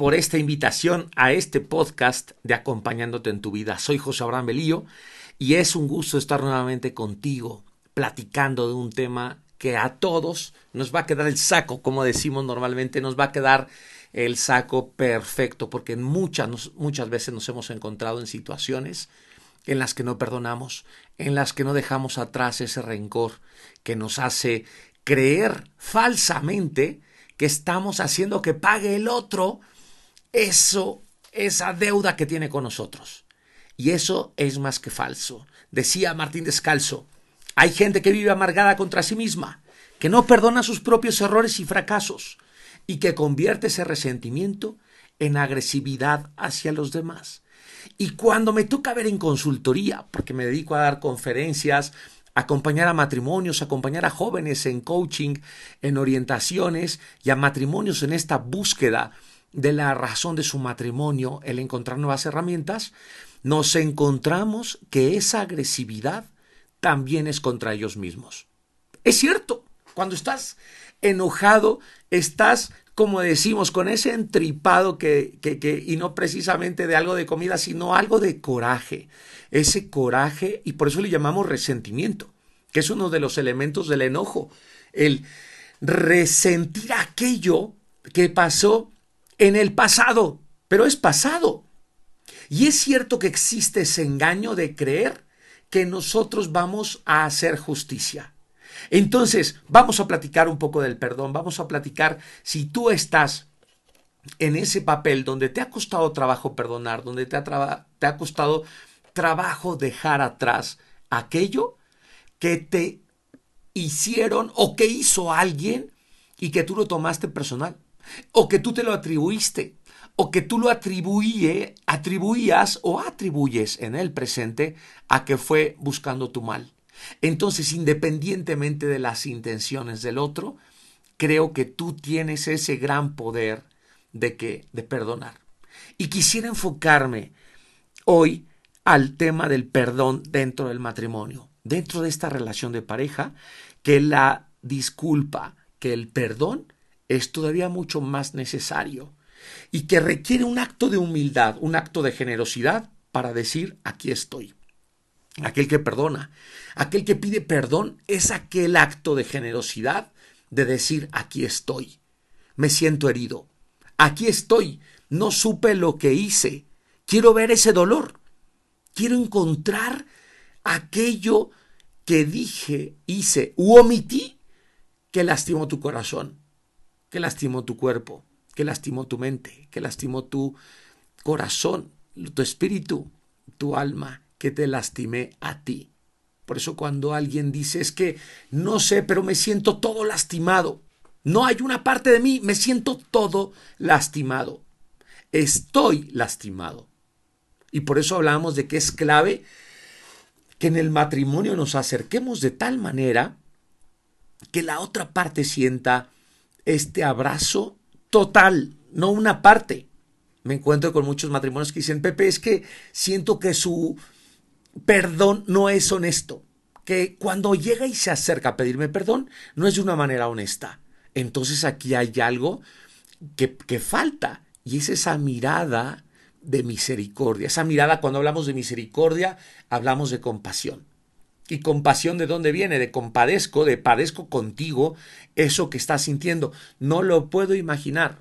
por esta invitación a este podcast de Acompañándote en tu vida. Soy José Abraham Belillo y es un gusto estar nuevamente contigo platicando de un tema que a todos nos va a quedar el saco, como decimos normalmente, nos va a quedar el saco perfecto, porque muchas, muchas veces nos hemos encontrado en situaciones en las que no perdonamos, en las que no dejamos atrás ese rencor que nos hace creer falsamente que estamos haciendo que pague el otro eso, esa deuda que tiene con nosotros. Y eso es más que falso. Decía Martín Descalzo, hay gente que vive amargada contra sí misma, que no perdona sus propios errores y fracasos, y que convierte ese resentimiento en agresividad hacia los demás. Y cuando me toca ver en consultoría, porque me dedico a dar conferencias, acompañar a matrimonios, acompañar a jóvenes en coaching, en orientaciones y a matrimonios en esta búsqueda de la razón de su matrimonio, el encontrar nuevas herramientas, nos encontramos que esa agresividad también es contra ellos mismos. Es cierto, cuando estás enojado, estás, como decimos, con ese entripado que, y no precisamente de algo de comida, sino algo de coraje. Ese coraje, y por eso le llamamos resentimiento, que es uno de los elementos del enojo. El resentir aquello que pasó en el pasado, pero es pasado. Y es cierto que existe ese engaño de creer que nosotros vamos a hacer justicia. Entonces, vamos a platicar un poco del perdón, vamos a platicar si tú estás en ese papel donde te ha costado trabajo perdonar, donde te ha, costado trabajo dejar atrás aquello que te hicieron o que hizo alguien y que tú lo tomaste personal o que tú te lo atribuiste, o que tú lo atribuye, atribuías o atribuyes en el presente a que fue buscando tu mal. Entonces, independientemente de las intenciones del otro, creo que tú tienes ese gran poder de que de perdonar. Y quisiera enfocarme hoy al tema del perdón dentro del matrimonio, dentro de esta relación de pareja, que la disculpa, que el perdón es todavía mucho más necesario y que requiere un acto de humildad, un acto de generosidad para decir aquí estoy. Aquel que perdona, aquel que pide perdón es aquel acto de generosidad de decir aquí estoy. Me siento herido. Aquí estoy. No supe lo que hice. Quiero ver ese dolor. Quiero encontrar aquello que dije, hice u omití que lastimó tu corazón que lastimó tu cuerpo, que lastimó tu mente, que lastimó tu corazón, tu espíritu, tu alma, que te lastimé a ti. Por eso cuando alguien dice es que no sé, pero me siento todo lastimado. No hay una parte de mí, me siento todo lastimado. Estoy lastimado. Y por eso hablamos de que es clave que en el matrimonio nos acerquemos de tal manera que la otra parte sienta este abrazo total, no una parte. Me encuentro con muchos matrimonios que dicen, Pepe, es que siento que su perdón no es honesto, que cuando llega y se acerca a pedirme perdón, no es de una manera honesta. Entonces aquí hay algo que, que falta y es esa mirada de misericordia. Esa mirada, cuando hablamos de misericordia, hablamos de compasión. ¿Y compasión de dónde viene? De compadezco, de padezco contigo eso que estás sintiendo. No lo puedo imaginar,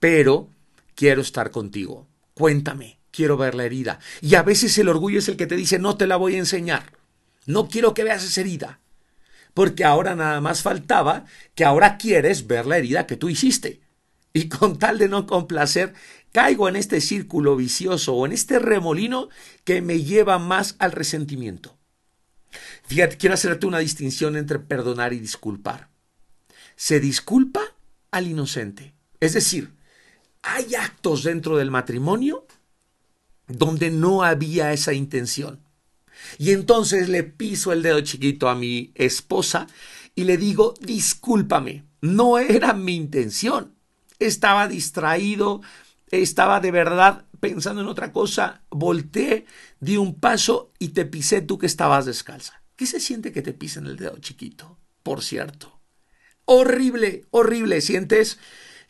pero quiero estar contigo. Cuéntame, quiero ver la herida. Y a veces el orgullo es el que te dice, no te la voy a enseñar. No quiero que veas esa herida. Porque ahora nada más faltaba que ahora quieres ver la herida que tú hiciste. Y con tal de no complacer, caigo en este círculo vicioso o en este remolino que me lleva más al resentimiento. Fíjate, quiero hacerte una distinción entre perdonar y disculpar. Se disculpa al inocente. Es decir, hay actos dentro del matrimonio donde no había esa intención. Y entonces le piso el dedo chiquito a mi esposa y le digo, discúlpame, no era mi intención. Estaba distraído, estaba de verdad pensando en otra cosa, volteé, di un paso y te pisé tú que estabas descalza. ¿Qué se siente que te pisen el dedo chiquito? Por cierto. Horrible, horrible. Sientes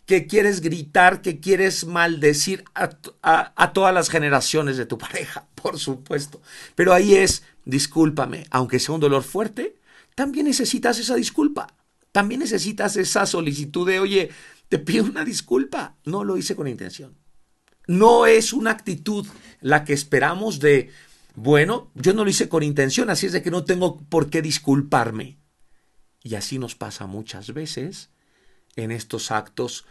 que quieres gritar, que quieres maldecir a, a, todas las generaciones de tu pareja, por supuesto. Pero ahí es, discúlpame, aunque sea un dolor fuerte, también necesitas esa disculpa. También necesitas esa solicitud de, oye, te pido una disculpa. No lo hice con intención. No es una actitud la que esperamos de, bueno, yo no lo hice con intención, así es de que no tengo por qué disculparme. Y así nos pasa muchas veces en estos actos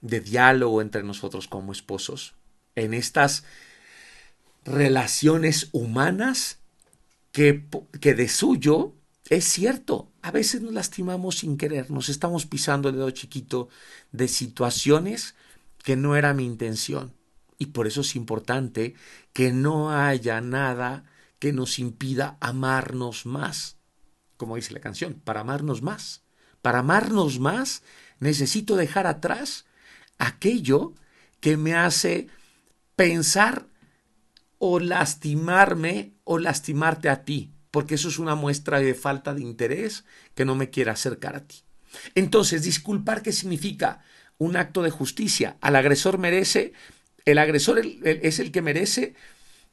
de diálogo entre nosotros como esposos, en estas relaciones humanas que, que de suyo es cierto, a veces nos lastimamos sin querer, nos estamos pisando el dedo chiquito de situaciones que no era mi intención. Y por eso es importante que no haya nada que nos impida amarnos más. Como dice la canción, para amarnos más. Para amarnos más necesito dejar atrás aquello que me hace pensar o lastimarme o lastimarte a ti, porque eso es una muestra de falta de interés que no me quiere acercar a ti. Entonces, disculpar, ¿qué significa? Un acto de justicia. Al agresor merece el agresor es el que merece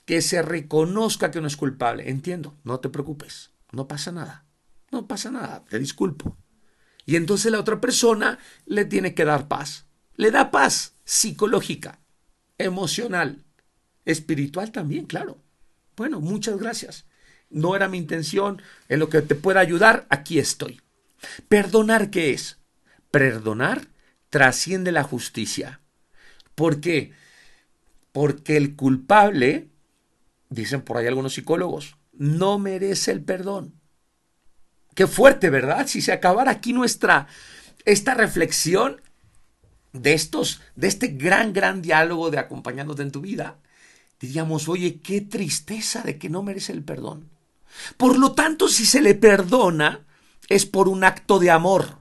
que se reconozca que no es culpable. Entiendo, no te preocupes, no pasa nada, no pasa nada, te disculpo. Y entonces la otra persona le tiene que dar paz. Le da paz psicológica, emocional, espiritual también, claro. Bueno, muchas gracias. No era mi intención, en lo que te pueda ayudar, aquí estoy. Perdonar, ¿qué es? Perdonar trasciende la justicia. ¿Por qué? porque el culpable, dicen por ahí algunos psicólogos, no merece el perdón. Qué fuerte, ¿verdad? Si se acabara aquí nuestra esta reflexión de estos de este gran gran diálogo de acompañándote en tu vida, diríamos, "Oye, qué tristeza de que no merece el perdón." Por lo tanto, si se le perdona es por un acto de amor,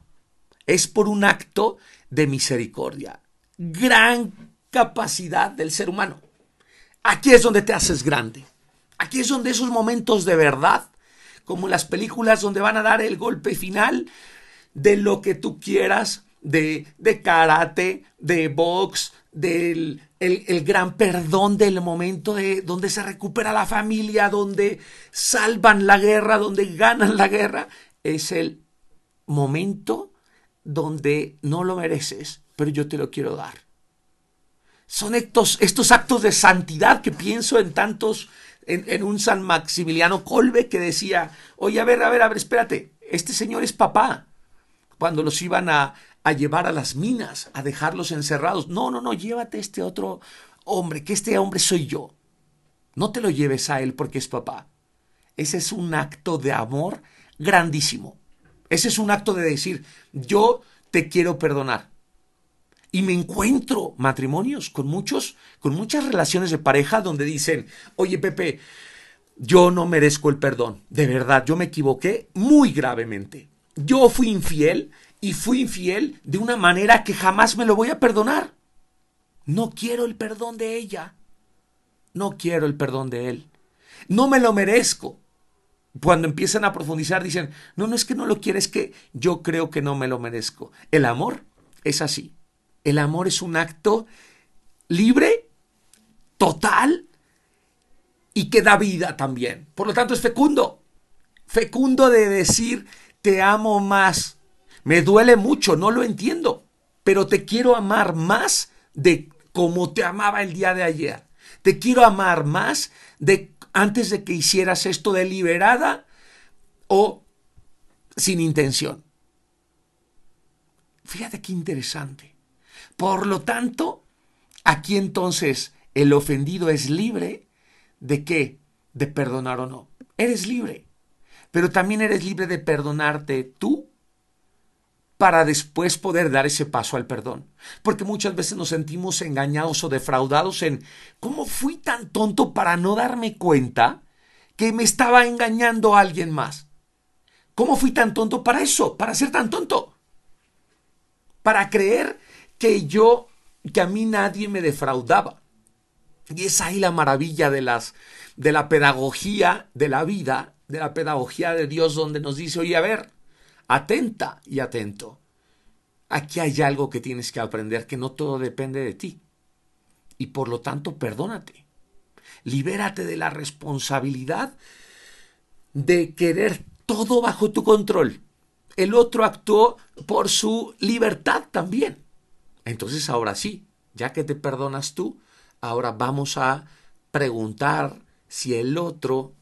es por un acto de misericordia. Gran capacidad del ser humano. Aquí es donde te haces grande. Aquí es donde esos momentos de verdad, como las películas donde van a dar el golpe final de lo que tú quieras, de, de karate, de box, del el, gran perdón del momento de donde se recupera la familia, donde salvan la guerra, donde ganan la guerra, es el momento donde no lo mereces, pero yo te lo quiero dar son estos, estos actos de santidad que pienso en tantos, en, un San Maximiliano Colbe que decía, oye, a ver, a ver, a ver, espérate, este señor es papá. Cuando los iban a, a llevar a las minas, a dejarlos encerrados. No, no, no, llévate este otro hombre, que este hombre soy yo. No te lo lleves a él porque es papá. Ese es un acto de amor grandísimo. Ese es un acto de decir, yo te quiero perdonar y me encuentro matrimonios con muchos, con muchas relaciones de pareja donde dicen, oye Pepe, yo no merezco el perdón, de verdad, yo me equivoqué muy gravemente. Yo fui infiel y fui infiel de una manera que jamás me lo voy a perdonar. No quiero el perdón de ella. No quiero el perdón de él. No me lo merezco. Cuando empiezan a profundizar dicen, no, no es que no lo quieres, es que yo creo que no me lo merezco. El amor es así. El amor es un acto libre, total y que da vida también. Por lo tanto, es fecundo. Fecundo de decir, te amo más. Me duele mucho, no lo entiendo, pero te quiero amar más de como te amaba el día de ayer. Te quiero amar más de antes de que hicieras esto deliberada o sin intención. Fíjate qué interesante. Por lo tanto, aquí entonces el ofendido es libre de qué? De perdonar o no. Eres libre. Pero también eres libre de perdonarte tú para después poder dar ese paso al perdón. Porque muchas veces nos sentimos engañados o defraudados en cómo fui tan tonto para no darme cuenta que me estaba engañando a alguien más. ¿Cómo fui tan tonto para eso? Para ser tan tonto. Para creer que yo, que a mí nadie me defraudaba. Y es ahí la maravilla de las de la pedagogía de la vida, de la pedagogía de Dios donde nos dice, "Oye, a ver, atenta y atento. Aquí hay algo que tienes que aprender que no todo depende de ti. Y por lo tanto, perdónate. Libérate de la responsabilidad de querer todo bajo tu control. El otro actuó por su libertad también. Entonces ahora sí, ya que te perdonas tú, ahora vamos a preguntar si el otro,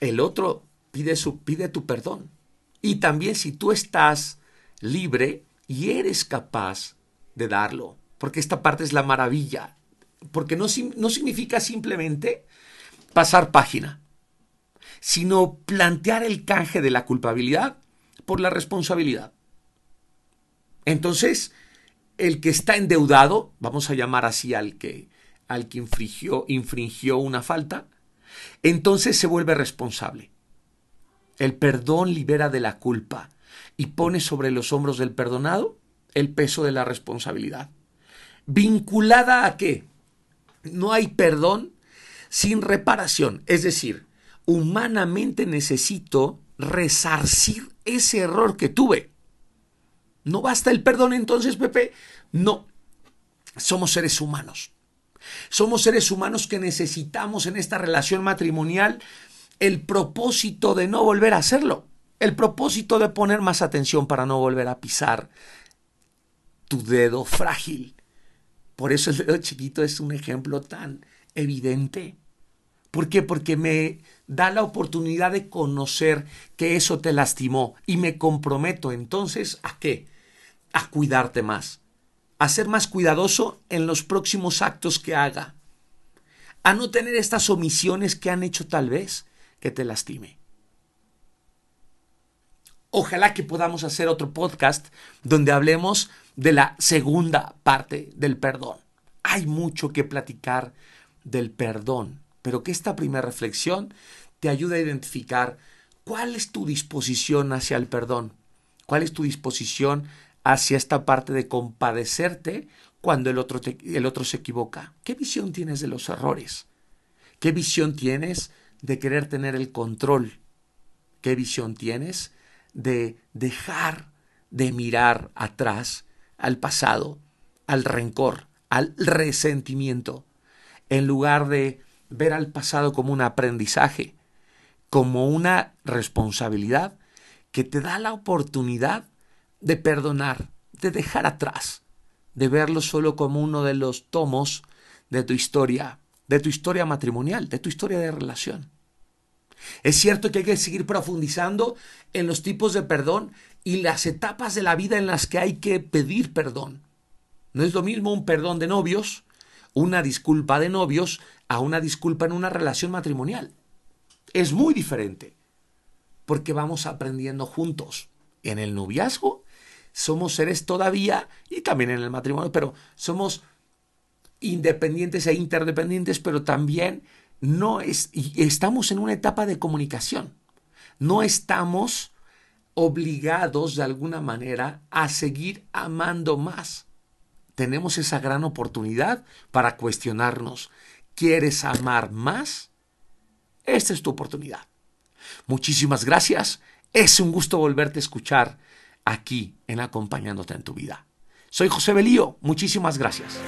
el otro pide, su, pide tu perdón. Y también si tú estás libre y eres capaz de darlo. Porque esta parte es la maravilla. Porque no, no significa simplemente pasar página, sino plantear el canje de la culpabilidad por la responsabilidad. Entonces, el que está endeudado, vamos a llamar así al que, al que infringió, infringió una falta, entonces se vuelve responsable. El perdón libera de la culpa y pone sobre los hombros del perdonado el peso de la responsabilidad. ¿Vinculada a qué? No hay perdón sin reparación. Es decir, humanamente necesito resarcir ese error que tuve. ¿No basta el perdón entonces, Pepe? No. Somos seres humanos. Somos seres humanos que necesitamos en esta relación matrimonial el propósito de no volver a hacerlo, el propósito de poner más atención para no volver a pisar tu dedo frágil. Por eso el dedo chiquito es un ejemplo tan evidente. ¿Por qué? Porque me da la oportunidad de conocer que eso te lastimó y me comprometo entonces a qué? A cuidarte más, a ser más cuidadoso en los próximos actos que haga, a no tener estas omisiones que han hecho tal vez que te lastime. Ojalá que podamos hacer otro podcast donde hablemos de la segunda parte del perdón. Hay mucho que platicar del perdón, pero que esta primera reflexión te ayude a identificar cuál es tu disposición hacia el perdón, cuál es tu disposición hacia esta parte de compadecerte cuando el otro, el otro se equivoca. ¿Qué visión tienes de los errores? ¿Qué visión tienes de querer tener el control. ¿Qué visión tienes? De dejar de mirar atrás al pasado, al rencor, al resentimiento, en lugar de ver al pasado como un aprendizaje, como una responsabilidad que te da la oportunidad de perdonar, de dejar atrás, de verlo solo como uno de los tomos de tu historia de tu historia matrimonial, de tu historia de relación. Es cierto que hay que seguir profundizando en los tipos de perdón y las etapas de la vida en las que hay que pedir perdón. No es lo mismo un perdón de novios, una disculpa de novios, a una disculpa en una relación matrimonial. Es muy diferente, porque vamos aprendiendo juntos. En el noviazgo somos seres todavía, y también en el matrimonio, pero somos independientes e interdependientes, pero también no es, estamos en una etapa de comunicación. No estamos obligados de alguna manera a seguir amando más. Tenemos esa gran oportunidad para cuestionarnos. ¿Quieres amar más? Esta es tu oportunidad. Muchísimas gracias. Es un gusto volverte a escuchar aquí en Acompañándote en tu vida. Soy José Belío. Muchísimas gracias.